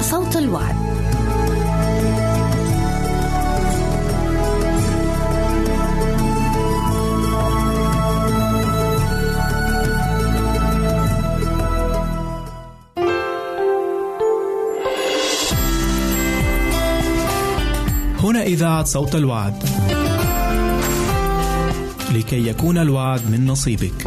صوت الوعد. هنا إذاعة صوت الوعد. لكي يكون الوعد من نصيبك.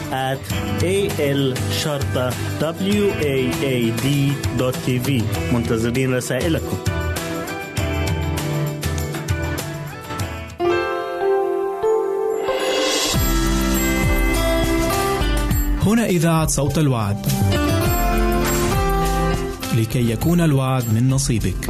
at A L شرطة W A A D دوت تي في منتظرين رسائلكم هنا إذاعة صوت الوعد. لكي يكون الوعد من نصيبك.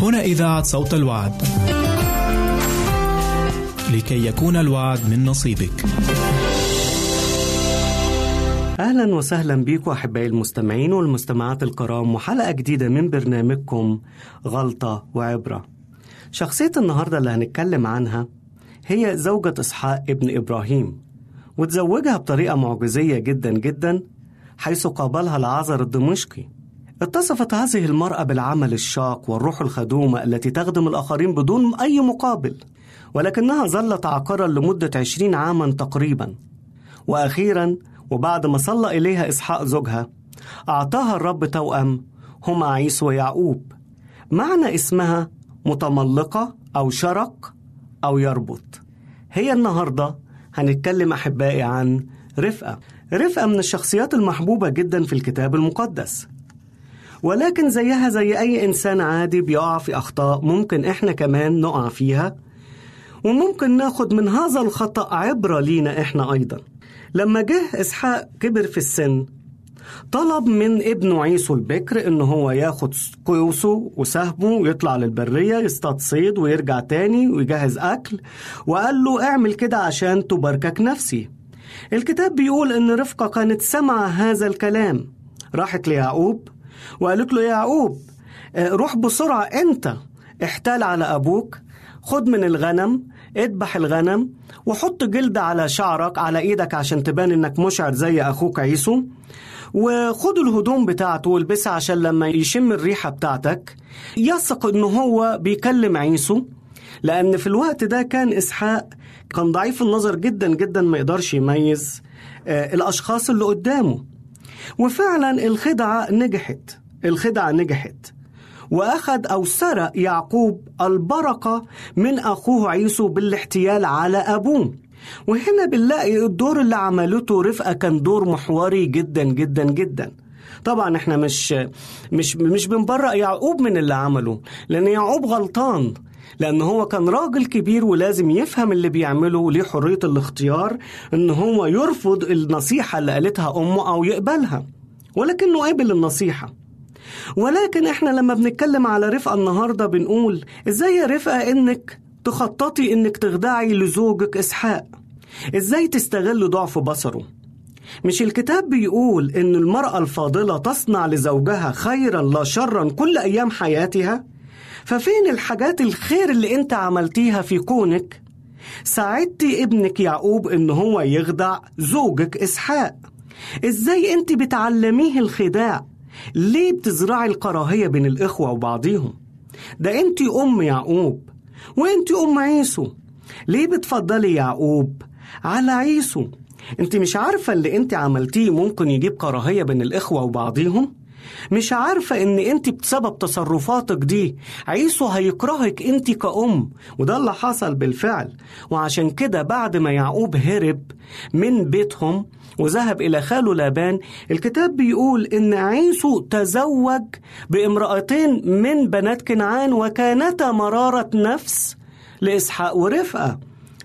هنا إذاعة صوت الوعد. لكي يكون الوعد من نصيبك. أهلا وسهلا بيكم أحبائي المستمعين والمستمعات الكرام وحلقة جديدة من برنامجكم غلطة وعبرة شخصية النهاردة اللي هنتكلم عنها هي زوجة إسحاق ابن إبراهيم وتزوجها بطريقة معجزية جدا جدا حيث قابلها العذر الدمشقي اتصفت هذه المرأة بالعمل الشاق والروح الخدومة التي تخدم الآخرين بدون أي مقابل ولكنها ظلت عاقرا لمدة عشرين عاما تقريبا. وأخيرا وبعد ما صلى إليها إسحاق زوجها أعطاها الرب توأم هما عيسو ويعقوب. معنى اسمها متملقة أو شرق أو يربط. هي النهاردة هنتكلم أحبائي عن رفقة. رفقة من الشخصيات المحبوبة جدا في الكتاب المقدس. ولكن زيها زي أي إنسان عادي بيقع في أخطاء ممكن إحنا كمان نقع فيها وممكن ناخد من هذا الخطأ عبرة لينا إحنا أيضا. لما جه إسحاق كبر في السن طلب من ابنه عيسو البكر إن هو ياخد قوسه وسهمه ويطلع للبرية يصطاد صيد ويرجع تاني ويجهز أكل وقال له اعمل كده عشان تباركك نفسي. الكتاب بيقول إن رفقة كانت سمع هذا الكلام. راحت ليعقوب وقالت له يا يعقوب آه، روح بسرعة أنت احتال على أبوك خد من الغنم اذبح الغنم وحط جلد على شعرك على إيدك عشان تبان إنك مشعر زي أخوك عيسو وخد الهدوم بتاعته والبسها عشان لما يشم الريحة بتاعتك. يثق إن هو بيكلم عيسو لأن في الوقت ده كان إسحاق كان ضعيف النظر جدا جدا ما يقدرش يميز آه، الأشخاص اللي قدامه. وفعلا الخدعة نجحت. الخدعة نجحت. وأخذ أو سرق يعقوب البركة من أخوه عيسو بالاحتيال على أبوه. وهنا بنلاقي الدور اللي عملته رفقة كان دور محوري جدا جدا جدا. طبعا إحنا مش مش مش بنبرأ يعقوب من اللي عمله لأن يعقوب غلطان. لأن هو كان راجل كبير ولازم يفهم اللي بيعمله وليه حرية الاختيار إن هو يرفض النصيحة اللي قالتها أمه أو يقبلها ولكنه قبل النصيحة. ولكن إحنا لما بنتكلم على رفقة النهاردة بنقول إزاي يا رفقة إنك تخططي إنك تخدعي لزوجك إسحاق؟ إزاي تستغل ضعف بصره؟ مش الكتاب بيقول إن المرأة الفاضلة تصنع لزوجها خيرا لا شرا كل أيام حياتها؟ ففين الحاجات الخير اللي انت عملتيها في كونك ساعدتي ابنك يعقوب إن هو يخدع زوجك إسحاق إزاي انت بتعلميه الخداع ليه بتزرعي الكراهية بين الإخوة وبعضيهم؟ ده أنت أم يعقوب وأنت أم عيسو ليه بتفضلي يعقوب على عيسو؟ أنت مش عارفة اللي أنت عملتيه ممكن يجيب كراهية بين الإخوة وبعضيهم؟ مش عارفة إن أنت بسبب تصرفاتك دي عيسو هيكرهك أنت كأم وده اللي حصل بالفعل. وعشان كده بعد ما يعقوب هرب من بيتهم وذهب إلى خاله لابان الكتاب بيقول إن عيسو تزوج بامرأتين من بنات كنعان وكانتا مرارة نفس لإسحاق ورفقة.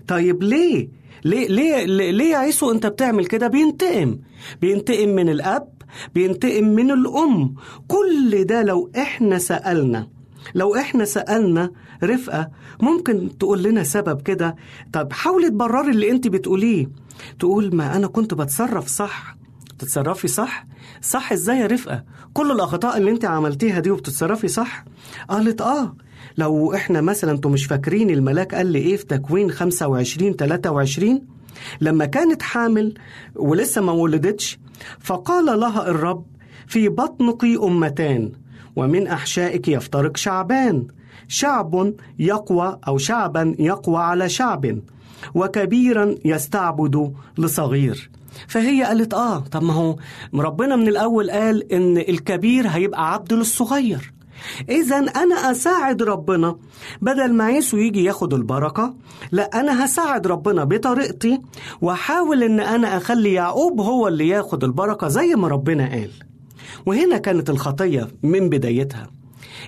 طيب ليه؟ ليه ليه ليه عيسو أنت بتعمل كده؟ بينتقم. بينتقم من الأب بينتقم من الأم. كل ده لو إحنا سألنا لو إحنا سألنا رفقة ممكن تقول لنا سبب كده. طب حاولي تبرري اللي أنت بتقوليه. تقول ما أنا كنت بتصرف صح. تتصرفي صح؟ صح إزاي يا رفقة؟ كل الأخطاء اللي أنت عملتيها دي وبتتصرفي صح؟ قالت آه. لو إحنا مثلا أنتوا مش فاكرين الملاك قال لي إيه في تكوين 25 23 لما كانت حامل ولسه ما ولدتش فقال لها الرب في بطنك أمتان ومن أحشائك يفترق شعبان شعب يقوى أو شعبا يقوى على شعب وكبيرا يستعبد لصغير. فهي قالت آه طب ما هو ربنا من الأول قال إن الكبير هيبقى عبد للصغير. إذا أنا أساعد ربنا. بدل ما عيسو يجي ياخد البركة لا أنا هساعد ربنا بطريقتي وأحاول إن أنا أخلي يعقوب هو اللي ياخد البركة زي ما ربنا قال. وهنا كانت الخطية من بدايتها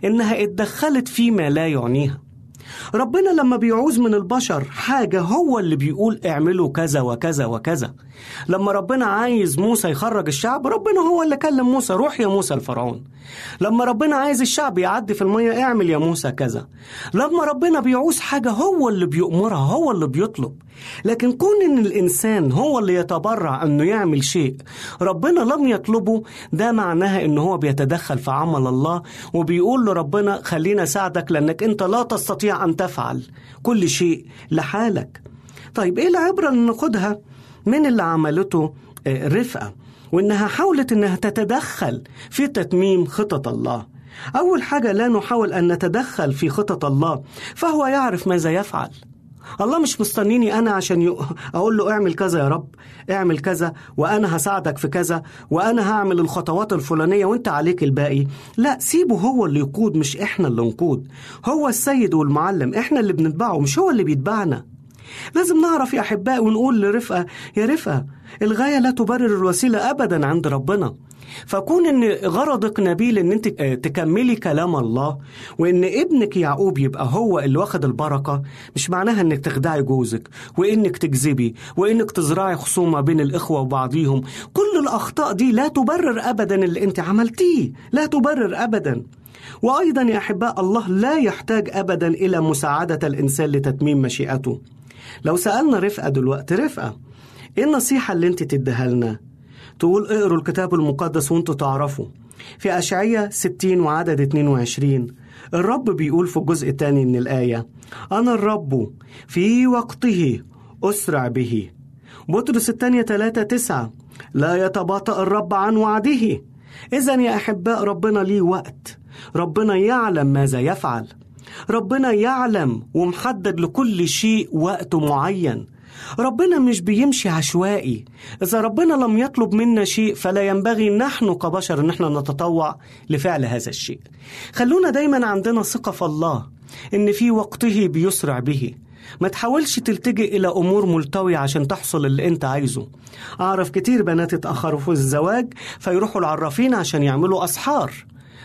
إنها اتدخلت فيما لا يعنيها. ربنا لما بيعوز من البشر حاجة هو اللي بيقول اعملوا كذا وكذا وكذا. لما ربنا عايز موسى يخرج الشعب ربنا هو اللي كلم موسى روح يا موسى الفرعون. لما ربنا عايز الشعب يعدي في المية اعمل يا موسى كذا. لما ربنا بيعوز حاجة هو اللي بيأمرها هو اللي بيطلب. لكن كون إن الإنسان هو اللي يتبرع أنه يعمل شيء ربنا لم يطلبه ده معناها ان هو بيتدخل في عمل الله وبيقول لربنا خلينا أساعدك لأنك أنت لا تستطيع أن تفعل كل شيء لحالك. طيب إيه العبرة اللي ناخدها؟ من اللي عملته آه، رفقة وإنها حاولت إنها تتدخل في تتميم خطط الله. أول حاجة لا نحاول أن نتدخل في خطط الله فهو يعرف ماذا يفعل. الله مش مستنيني أنا عشان يق... أقول له اعمل كذا يا رب اعمل كذا وأنا هساعدك في كذا وأنا هعمل الخطوات الفلانية وأنت عليك الباقي. لا سيبه هو اللي يقود مش إحنا اللي نقود. هو السيد والمعلم إحنا اللي بنتبعه مش هو اللي بيتبعنا. لازم نعرف يا أحباء ونقول لرفقة يا رفقة الغاية لا تبرر الوسيلة ابدا عند ربنا. فكون إن غرضك نبيل إن أنت تكملي كلام الله وإن ابنك يعقوب يبقى هو اللي واخد البركة مش معناها إنك تخدعي جوزك وإنك تكذبي وإنك تزرعي خصومة بين الإخوة وبعضيهم. كل الأخطاء دي لا تبرر ابدا اللي أنت عملتيه لا تبرر ابدا. وأيضا يا أحباء الله لا يحتاج ابدا إلى مساعدة الإنسان لتتميم مشيئته. لو سألنا رفقة دلوقتي رفقة إيه النصيحة اللي أنت تديها لنا؟ تقول اقروا الكتاب المقدس وأنتوا تعرفوا. في أشعية 60 وعدد 22 الرب بيقول في الجزء الثاني من الآية أنا الرب في وقته أسرع به. بطرس الثانية 3 9 لا يتباطأ الرب عن وعده. إذا يا أحباء ربنا ليه وقت؟ ربنا يعلم ماذا يفعل. ربنا يعلم ومحدد لكل شيء وقت معين. ربنا مش بيمشي عشوائي. إذا ربنا لم يطلب منا شيء فلا ينبغي نحن كبشر إن إحنا نتطوع لفعل هذا الشيء. خلونا دايما عندنا ثقة في الله إن في وقته بيسرع به. ما تحاولش تلتجئ إلى أمور ملتوية عشان تحصل اللي أنت عايزه. أعرف كتير بنات اتأخروا في الزواج فيروحوا العرافين عشان يعملوا أسحار.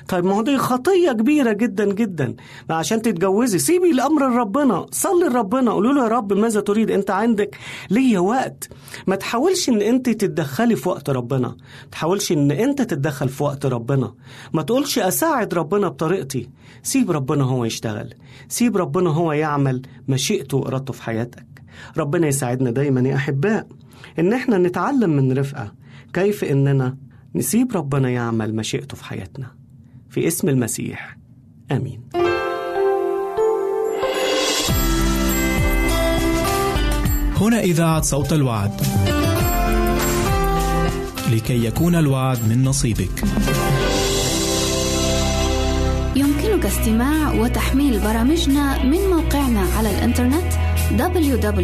طيب ما هو دي خطية كبيرة جدا جدا. عشان تتجوزي سيبي الأمر لربنا صلي لربنا قولوا له يا رب ماذا تريد؟ أنت عندك ليا وقت. ما تحاولش إن أنت تتدخلي في وقت ربنا. ما تحاولش إن أنت تتدخل في وقت ربنا. ما تقولش أساعد ربنا بطريقتي. سيب ربنا هو يشتغل. سيب ربنا هو يعمل مشيئته وارادته في حياتك. ربنا يساعدنا دايما يا أحباء. إن إحنا نتعلم من رفقة كيف إننا نسيب ربنا يعمل مشيئته في حياتنا. في اسم المسيح. آمين. هنا إذاعة صوت الوعد. لكي يكون الوعد من نصيبك. يمكنك استماع وتحميل برامجنا من موقعنا على الإنترنت www.awr.org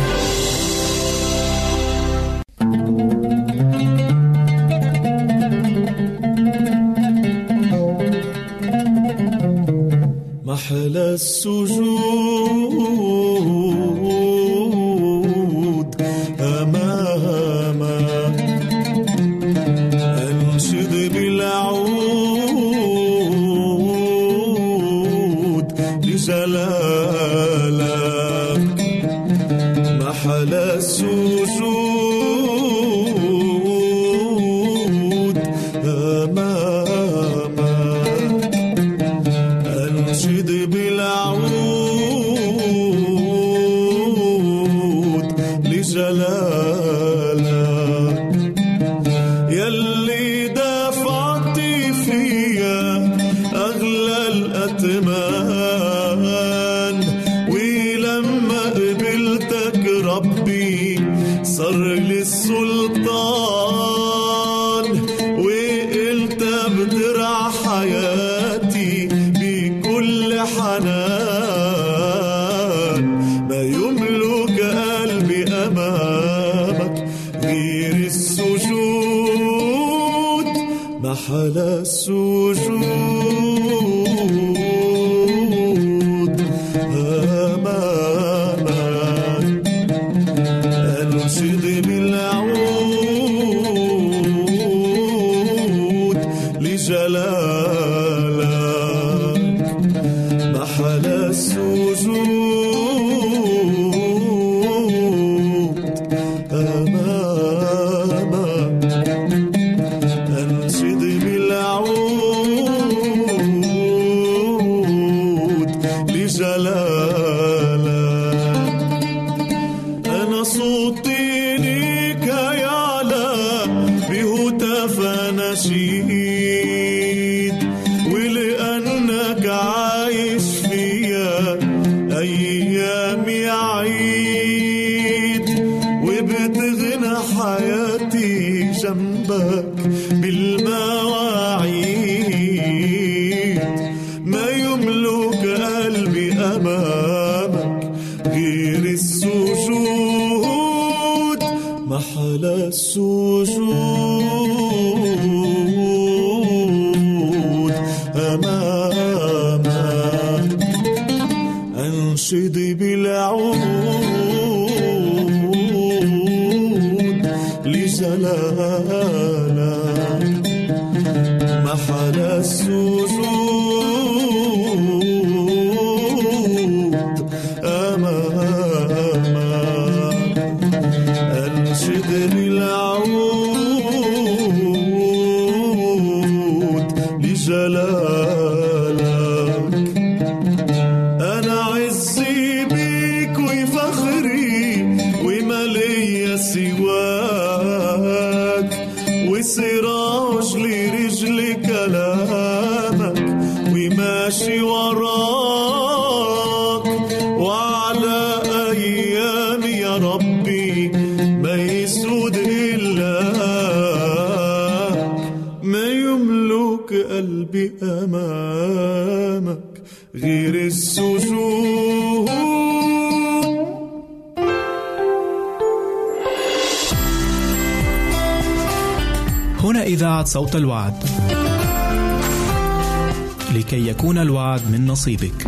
ربي ما يسود إلا ما يملك قلبي أمامك غير السجود هنا إذاعة صوت الوعد. لكي يكون الوعد من نصيبك.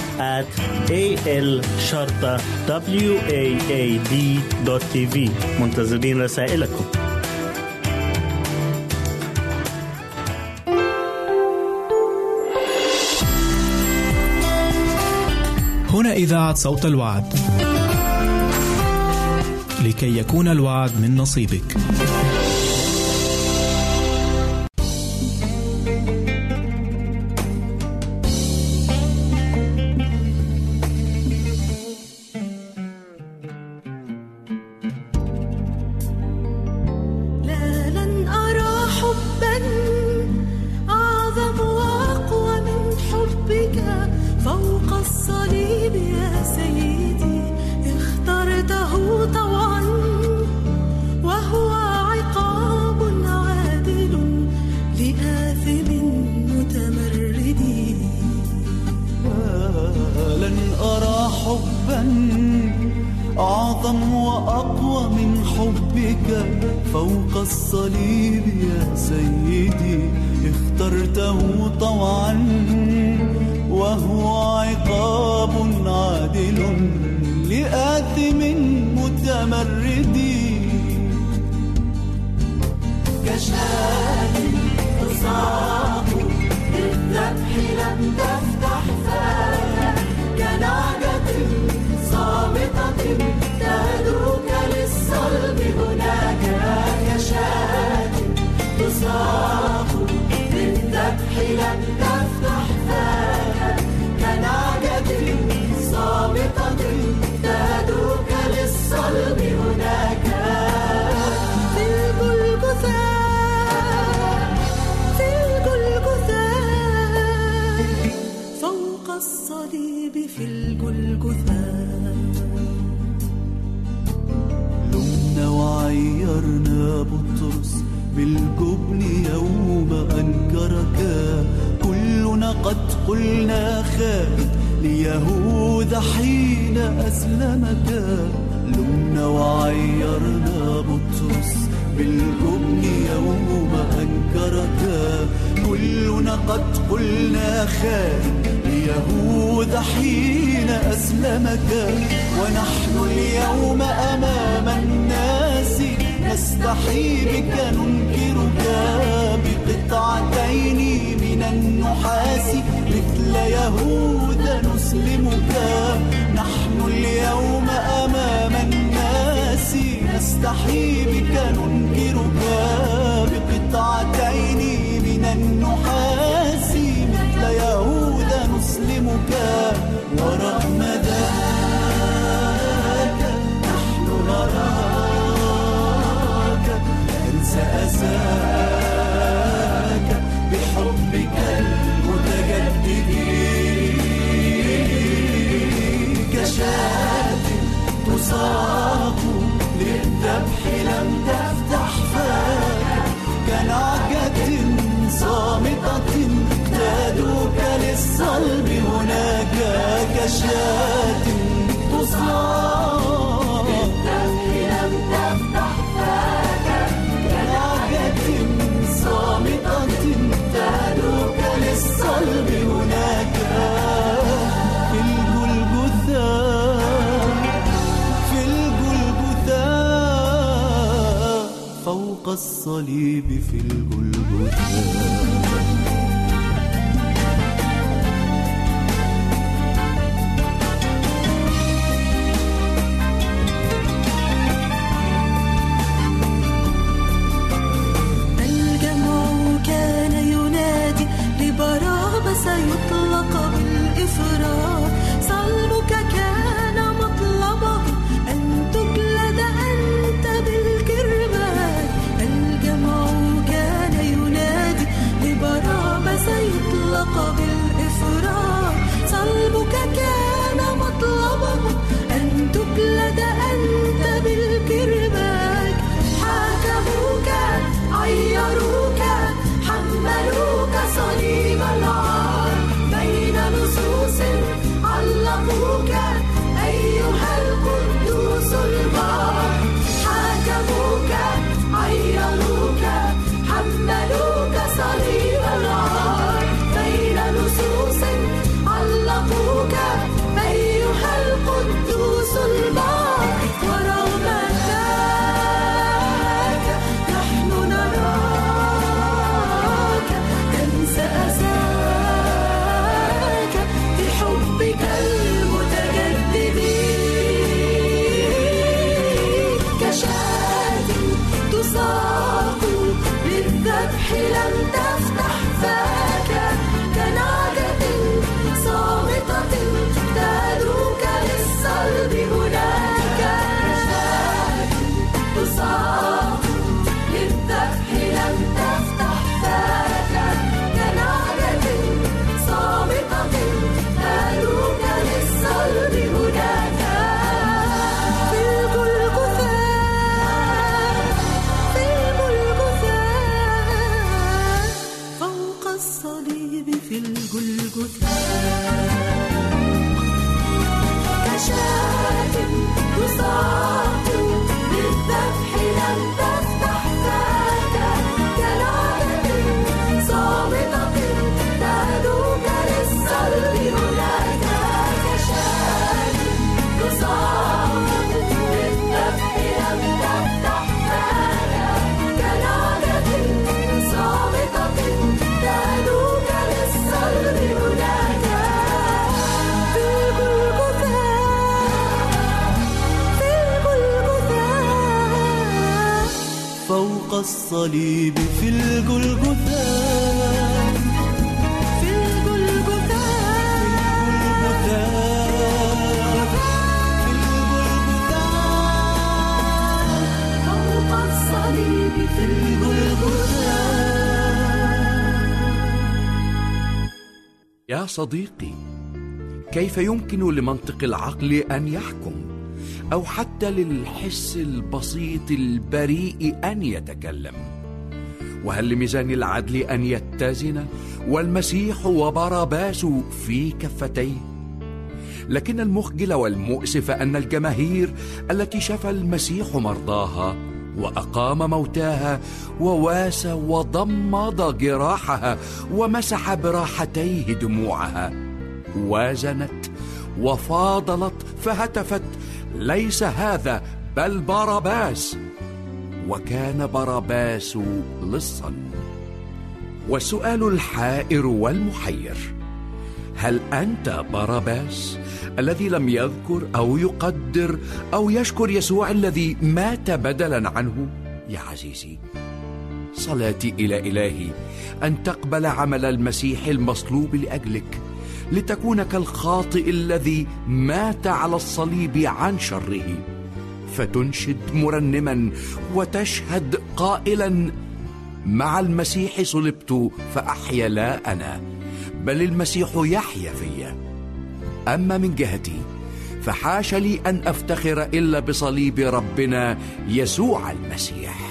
at a l شرطة w a a d دوت تي في منتظرين رسائلكم هنا إذاعة صوت الوعد. لكي يكون الوعد من نصيبك. فوق الصليب يا سيدي اخترته طوعا وهو عقاب عادل لآثم متمرد. كشاة تصاب في الجلجثة. لمنا وعيرنا بطرس بالجبن يوم أنكرك. كلنا قد قلنا خائن ليهوذا حين أسلمك. لمنا وعيرنا بطرس بالجبن يوم أنكرك. كلنا قد قلنا خائن ليهوذا حين أسلمك ونحن اليوم أمام الناس نستحي بك ننكرك بقطعتين من النحاس مثل يهوذا نسلمك نحن اليوم أمام الناس نستحي بك ننكرك كشاة تصاب للذبح لم تفتح فاك كنعجة صامتة تدوك للصلب هناك كشاة. الصليب في الجلجثة الصليب في الجلجثة في الجلجثة فوق الصليب في يا صديقي كيف يمكن لمنطق العقل أن يحكم؟ أو حتى للحس البسيط البريء أن يتكلم؟ وهل لميزان العدل أن يتزن؟ والمسيح وبرباس في كفتيه. لكن المخجل والمؤسف أن الجماهير التي شفى المسيح مرضاها وأقام موتاها وواسى وضمد جراحها ومسح براحتيه دموعها. وازنت وفاضلت فهتفت ليس هذا بل باراباس وكان باراباس لصا. والسؤال الحائر والمحير هل أنت باراباس الذي لم يذكر أو يقدر أو يشكر يسوع الذي مات بدلا عنه؟ يا عزيزي صلاتي إلى إلهي أن تقبل عمل المسيح المصلوب لأجلك لتكون كالخاطئ الذي مات على الصليب عن شره. فتنشد مرنما وتشهد قائلا مع المسيح صلبت فأحيا لا أنا بل المسيح يحيا فيا أما من جهتي فحاش لي أن أفتخر إلا بصليب ربنا يسوع المسيح.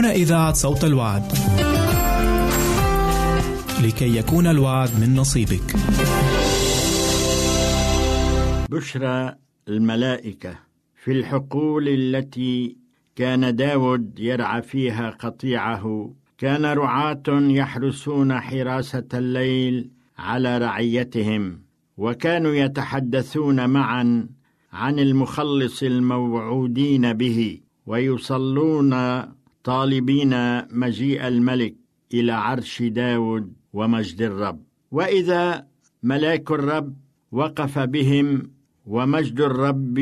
هنا إذاعة صوت الوعد. لكي يكون الوعد من نصيبك بشرى الملائكة في الحقول التي كان داود يرعى فيها قطيعه كان رعاة يحرسون حراسة الليل على رعيتهم وكانوا يتحدثون معا عن المخلص الموعودين به ويصلون طالبين مجيء الملك إلى عرش داود ومجد الرب. وإذا ملاك الرب وقف بهم ومجد الرب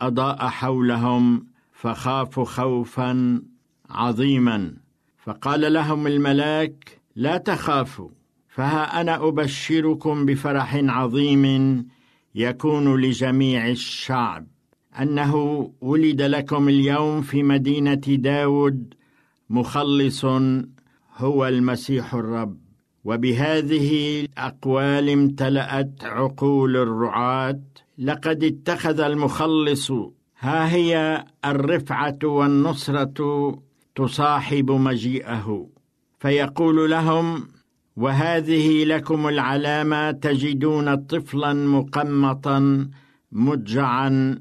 أضاء حولهم فخافوا خوفا عظيما. فقال لهم الملاك لا تخافوا فها أنا أبشركم بفرح عظيم يكون لجميع الشعب. أنه ولد لكم اليوم في مدينة داود مخلص هو المسيح الرب. وبهذه الأقوال امتلأت عقول الرعاة. لقد اتخذ المخلص ها هي الرفعة والنصرة تصاحب مجيئه. فيقول لهم وهذه لكم العلامة تجدون طفلا مقمطا مضجعا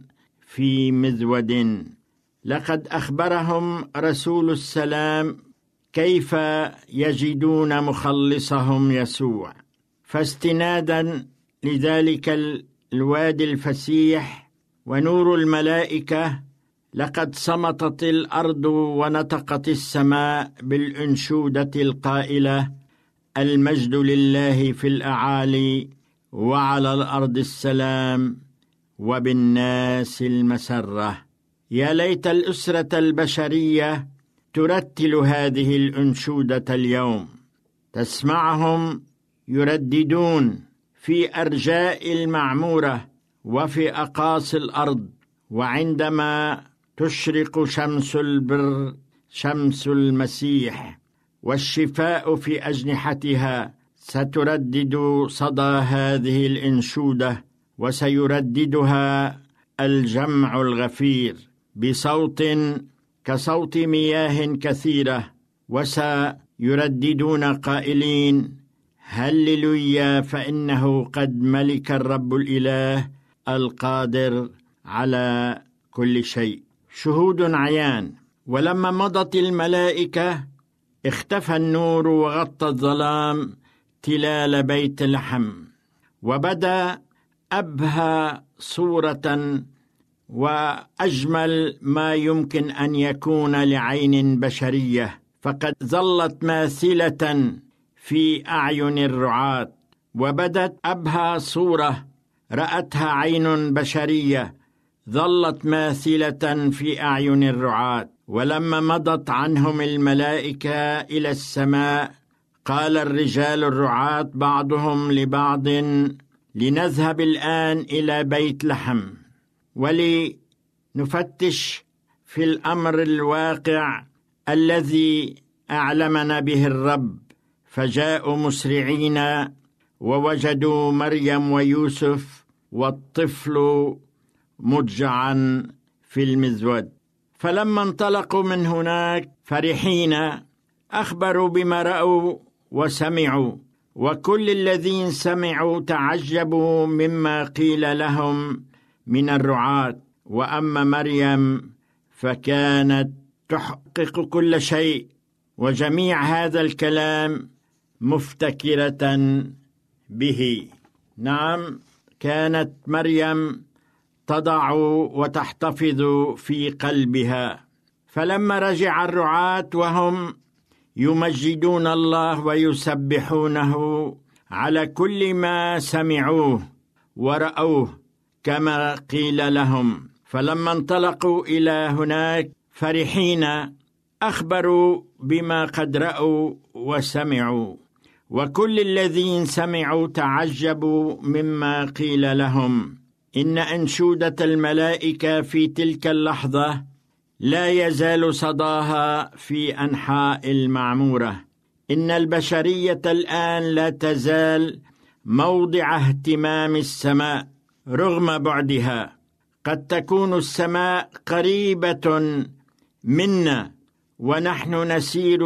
في مذود. لقد أخبرهم رسول السلام كيف يجدون مخلصهم يسوع. فاستنادا لذلك الوادي الفسيح ونور الملائكة لقد صمتت الأرض ونطقت السماء بالأنشودة القائلة المجد لله في الأعالي وعلى الأرض السلام وبالناس المسرة. يا ليت الأسرة البشرية ترتل هذه الأنشودة اليوم. تسمعهم يرددون في أرجاء المعمورة وفي اقاصي الأرض وعندما تشرق شمس البر شمس المسيح والشفاء في أجنحتها ستردد صدى هذه الأنشودة وسيرددها الجمع الغفير. بصوت كصوت مياه كثيرة وسيرددون قائلين هللويا فإنه قد ملك الرب الإله القادر على كل شيء. شهود عيان ولما مضت الملائكة اختفى النور وغطى الظلام تلال بيت لحم وبدأ أبهى صورة وأجمل ما يمكن أن يكون لعين بشرية فقد ظلت ماثلة في أعين الرعاة وبدت أبهى صورة رأتها عين بشرية ظلت ماثلة في أعين الرعاة. ولما مضت عنهم الملائكة إلى السماء قال الرجال الرعاة بعضهم لبعض لنذهب الآن إلى بيت لحم. ولنفتش في الأمر الواقع الذي أعلمنا به الرب. فجاءوا مسرعين ووجدوا مريم ويوسف والطفل مضجعا في المزود. فلما انطلقوا من هناك فرحين أخبروا بما رأوا وسمعوا وكل الذين سمعوا تعجبوا مما قيل لهم من الرعاة. وأما مريم فكانت تحقق كل شيء وجميع هذا الكلام مفتكرة به. نعم كانت مريم تضع وتحتفظ في قلبها. فلما رجع الرعاة وهم يمجدون الله ويسبحونه على كل ما سمعوه ورأوه كما قيل لهم فلما انطلقوا إلى هناك فرحين أخبروا بما قد رأوا وسمعوا وكل الذين سمعوا تعجبوا مما قيل لهم. إن أنشودة الملائكة في تلك اللحظة لا يزال صداها في أنحاء المعمورة. إن البشرية الآن لا تزال موضع اهتمام السماء. رغم بعدها قد تكون السماء قريبة منا ونحن نسير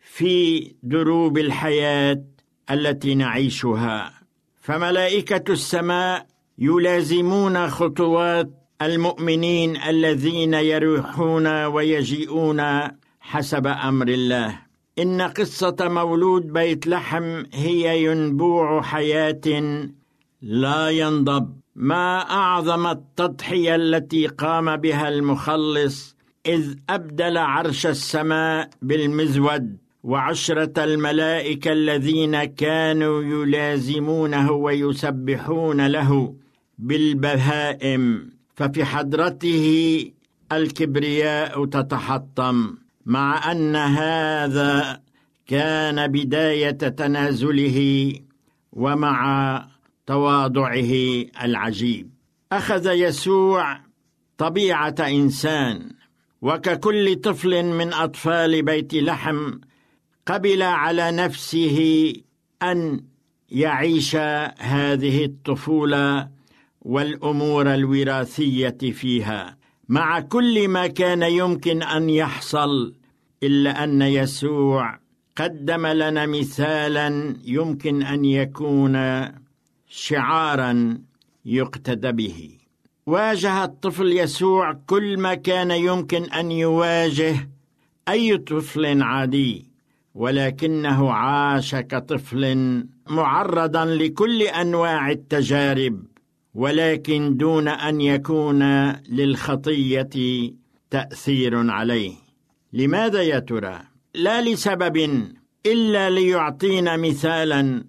في دروب الحياة التي نعيشها. فملائكة السماء يلازمون خطوات المؤمنين الذين يروحون ويجيئون حسب أمر الله. إن قصة مولود بيت لحم هي ينبوع حياة لا ينضب. ما أعظم التضحية التي قام بها المخلص إذ أبدل عرش السماء بالمزود وعشرة الملائكة الذين كانوا يلازمونه ويسبحون له بالبهائم. ففي حضرته الكبرياء تتحطم مع أن هذا كان بداية تنازله ومع تواضعه العجيب. أخذ يسوع طبيعة إنسان وككل طفل من أطفال بيت لحم قبل على نفسه أن يعيش هذه الطفولة والأمور الوراثية فيها. مع كل ما كان يمكن أن يحصل إلا أن يسوع قدم لنا مثالا يمكن أن يكون شعارا يقتدى به. واجه الطفل يسوع كل ما كان يمكن أن يواجه أي طفل عادي ولكنه عاش كطفل معرضا لكل أنواع التجارب ولكن دون أن يكون للخطية تأثير عليه. لماذا يا ترى؟ لا لسبب إلا ليعطينا مثالا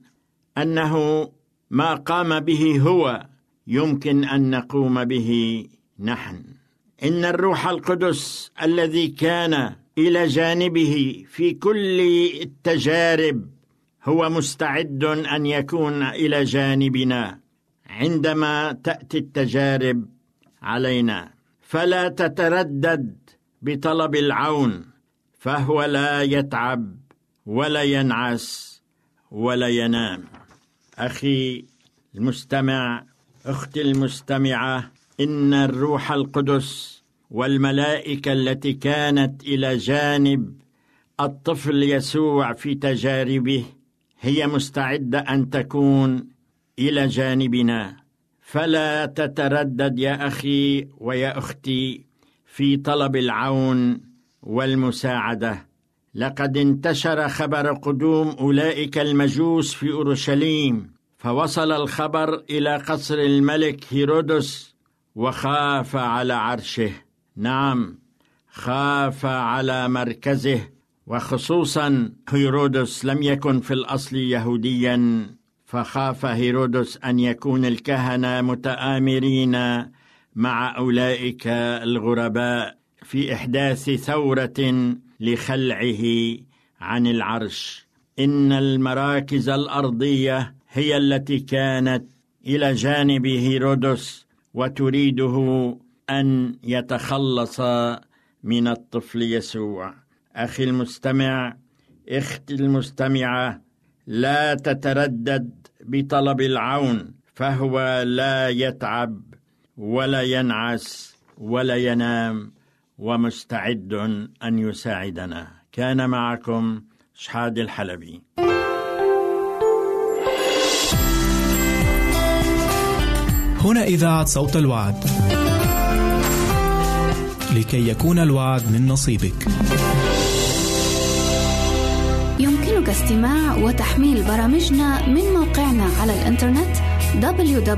أنه ما قام به هو يمكن أن نقوم به نحن. إن الروح القدس الذي كان إلى جانبه في كل التجارب هو مستعد أن يكون إلى جانبنا عندما تأتي التجارب علينا. فلا تتردد بطلب العون فهو لا يتعب ولا ينعس ولا ينام. أخي المستمع أختي المستمعة إن الروح القدس والملائكة التي كانت إلى جانب الطفل يسوع في تجاربه هي مستعدة أن تكون إلى جانبنا. فلا تتردد يا أخي ويا أختي في طلب العون والمساعدة. لقد انتشر خبر قدوم أولئك المجوس في أورشليم فوصل الخبر إلى قصر الملك هيرودس وخاف على عرشه. نعم خاف على مركزه وخصوصا هيرودس لم يكن في الأصل يهوديا فخاف هيرودس أن يكون الكهنة متآمرين مع أولئك الغرباء في إحداث ثورة لخلعه عن العرش. إن المراكز الأرضية هي التي كانت إلى جانب هيرودس وتريده أن يتخلص من الطفل يسوع. أخي المستمع إختي المستمعة لا تتردد بطلب العون فهو لا يتعب ولا ينعس ولا ينام. ومستعد أن يساعدنا. كان معكم شحاد الحلبي. هنا إذاعة صوت الوعد. لكي يكون الوعد من نصيبك. يمكنك استماع وتحميل برامجنا من موقعنا على الإنترنت www.awr.org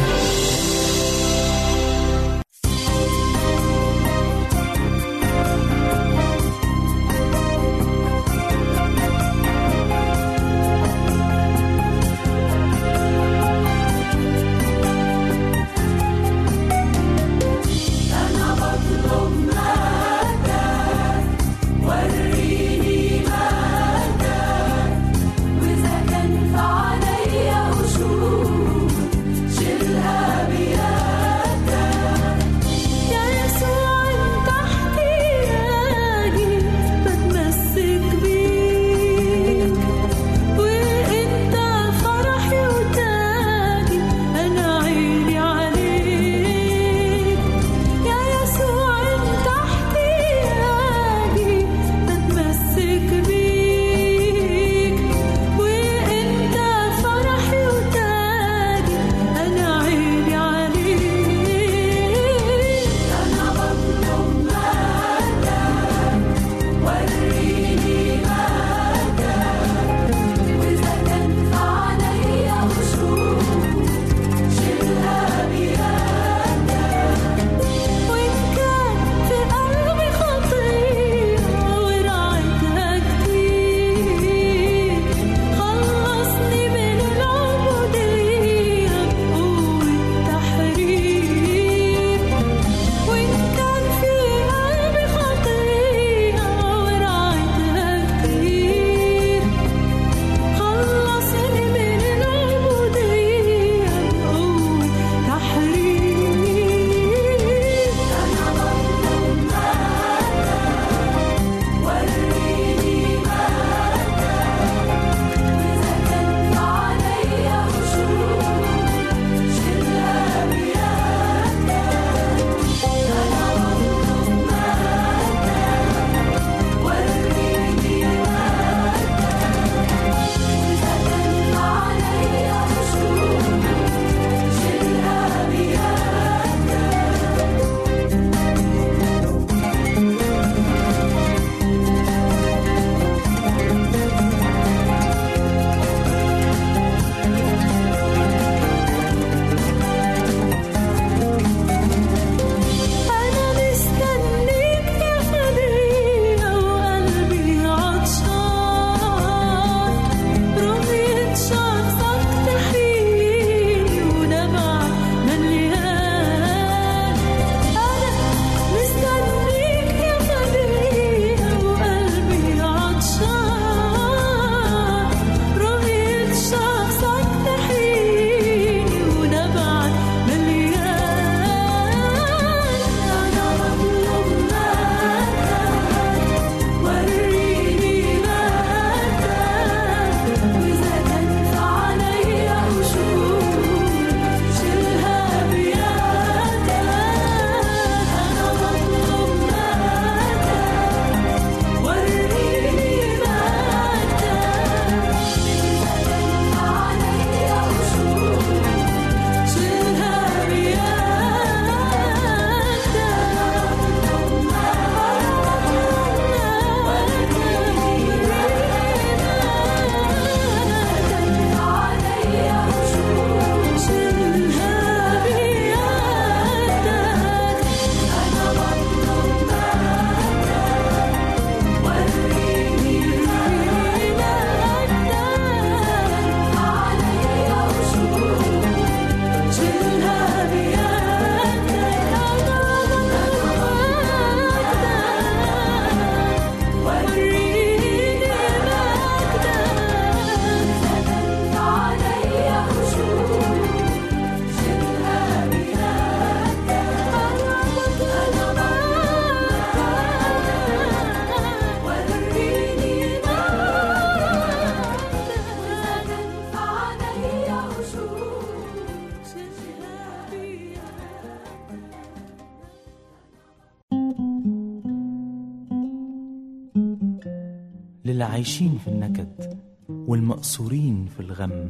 للي عايشين في النكد والمقصورين في الغم.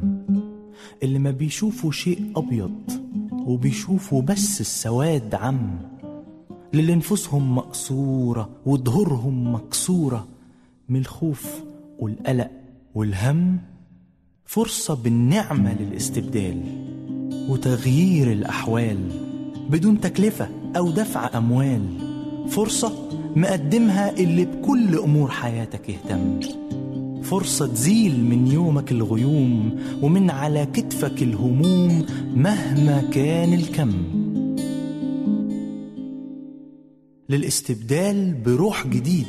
اللي ما بيشوفوا شيء أبيض وبيشوفوا بس السواد عم. للي نفوسهم مقصورة وظهورهم مكسورة من الخوف والقلق والهم. فرصة بالنعمة للاستبدال وتغيير الأحوال بدون تكلفة أو دفع أموال. فرصة مقدمها اللي بكل أمور حياتك يهتم. فرصة تزيل من يومك الغيوم ومن على كتفك الهموم مهما كان الكم. للاستبدال بروح جديد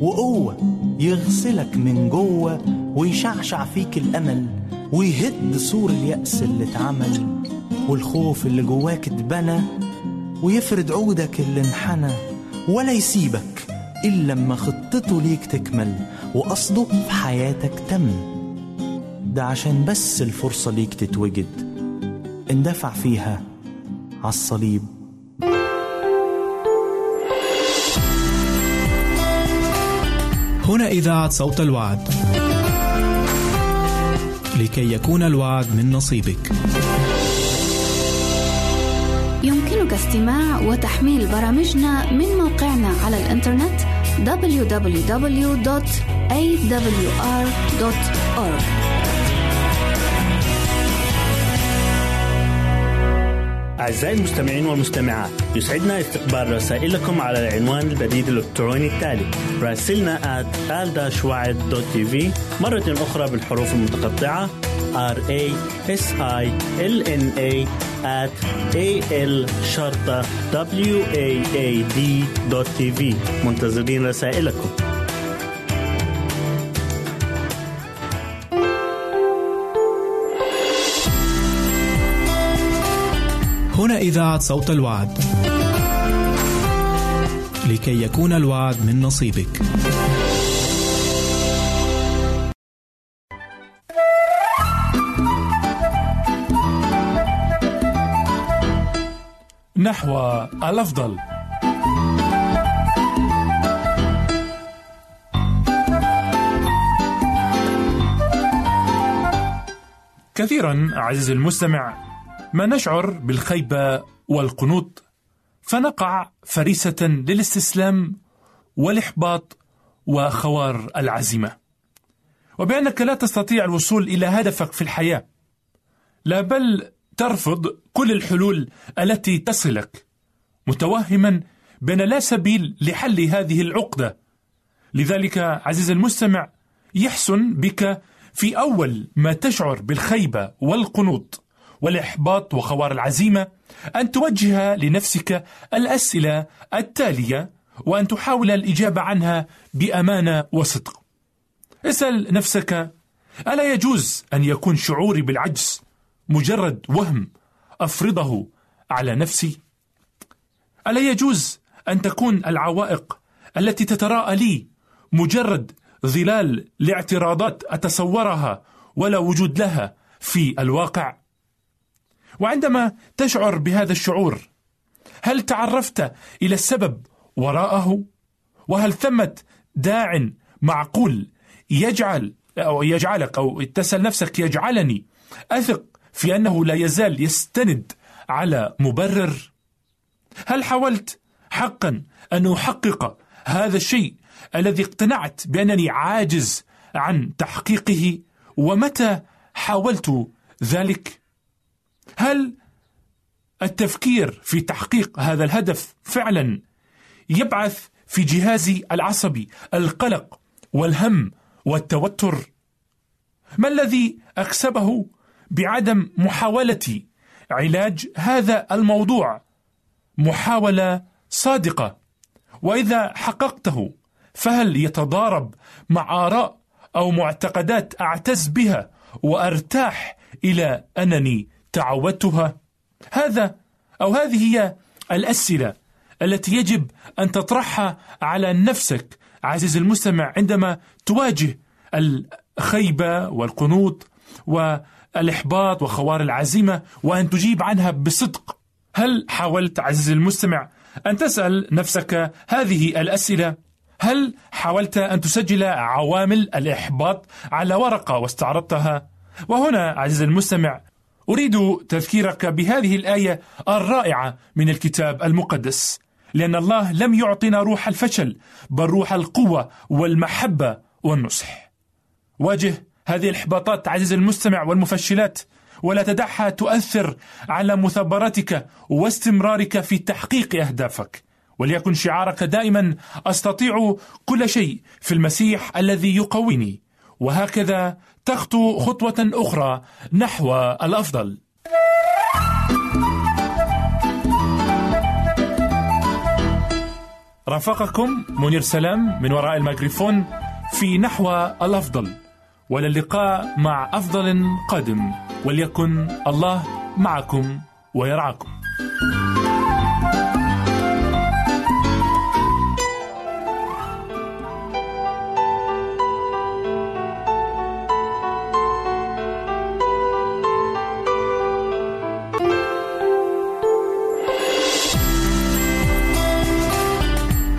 وقوة يغسلك من جوة ويشعشع فيك الأمل ويهد سور اليأس اللي اتعمل والخوف اللي جواك اتبنى ويفرد عودك اللي انحنى. ولا يسيبك إلا لما خطته ليك تكمل وقصده في حياتك تم ده عشان بس الفرصة ليك تتوجد اندفع فيها عالصليب هنا إذاعة صوت الوعد. لكي يكون الوعد من نصيبك. يمكنك استماع وتحميل برامجنا من موقعنا على الإنترنت www.awr.org أعزائي المستمعين والمستمعات يسعدنا استقبال رسائلكم على العنوان البريد الإلكتروني التالي راسلنا at مرة أخرى بالحروف المتقطعة r a s i l n a at a l شرطة w a a d tv منتظرين رسائلكم هنا إذاعة صوت الوعد. لكي يكون الوعد من نصيبك. نحو الأفضل. كثيرا عزيزي المستمع ما نشعر بالخيبة والقنوط فنقع فريسة للاستسلام والإحباط وخوار العزيمة. وبأنك لا تستطيع الوصول إلى هدفك في الحياة لا بل ترفض كل الحلول التي تصلك متوهما بأن لا سبيل لحل هذه العقدة. لذلك عزيزي المستمع يحسن بك في أول ما تشعر بالخيبة والقنوط والإحباط وخوار العزيمة أن توجه لنفسك الأسئلة التالية وأن تحاول الإجابة عنها بأمانة وصدق. اسأل نفسك ألا يجوز أن يكون شعوري بالعجز؟ مجرد وهم أفرضه على نفسي؟ ألا يجوز أن تكون العوائق التي تتراءى لي مجرد ظلال لاعتراضات أتصورها ولا وجود لها في الواقع؟ وعندما تشعر بهذا الشعور هل تعرفت إلى السبب وراءه وهل ثمة داع معقول يجعل أو يجعلك أو تسال نفسك يجعلني أثق في أنه لا يزال يستند على مبرر. هل حاولت حقا أن أحقق هذا الشيء الذي اقتنعت بأنني عاجز عن تحقيقه؟ ومتى حاولت ذلك؟ هل التفكير في تحقيق هذا الهدف فعلا يبعث في جهازي العصبي القلق والهم والتوتر؟ ما الذي أكسبه بعدم محاولتي علاج هذا الموضوع. محاولة صادقة. وإذا حققته فهل يتضارب مع آراء أو معتقدات أعتز بها وأرتاح إلى أنني تعودتها؟ هذا أو هذه هي الأسئلة التي يجب أن تطرحها على نفسك عزيزي المستمع عندما تواجه الخيبة والقنوط والاحباط وخوار العزيمة وأن تجيب عنها بصدق. هل حاولت عزيزي المستمع أن تسأل نفسك هذه الأسئلة؟ هل حاولت أن تسجل عوامل الإحباط على ورقة واستعرضتها؟ وهنا عزيزي المستمع أريد تذكيرك بهذه الآية الرائعة من الكتاب المقدس. لأن الله لم يعطنا روح الفشل بل روح القوة والمحبة والنصح. واجه هذه الإحباطات عزيزي المستمع والمفشلات ولا تدعها تؤثر على مثابرتك واستمرارك في تحقيق أهدافك. وليكن شعارك دائما أستطيع كل شيء في المسيح الذي يقويني. وهكذا تخطو خطوة أخرى نحو الأفضل. رافقكم منير سلام من وراء الميكروفون في نحو الأفضل. وللقاء مع أفضل قادم وليكن الله معكم ويرعاكم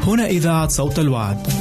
هنا إذاعة صوت الوعد.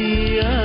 ஐயா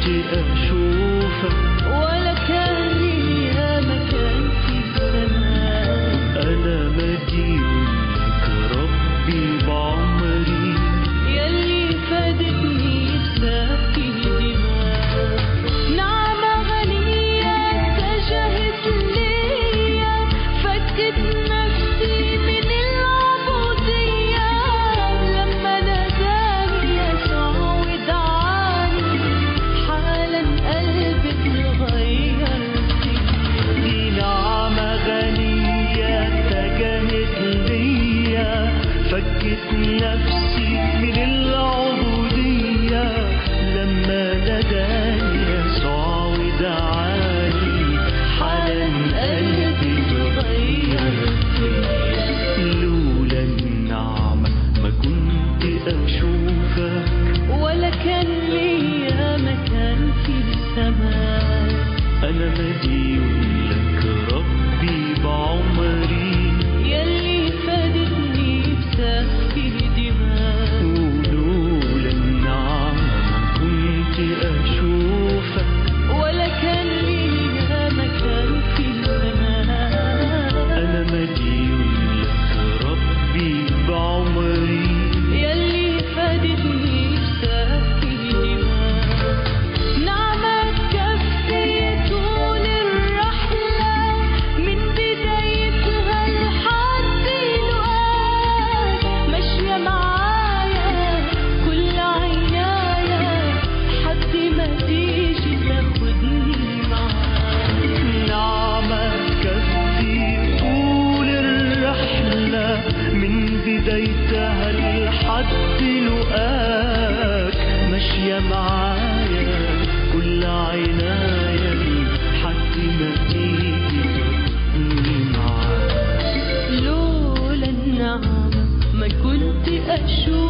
饥饿时 تعدي لقاك ماشية معايا كل ما معاك لولا النعمة ما كنت أشوف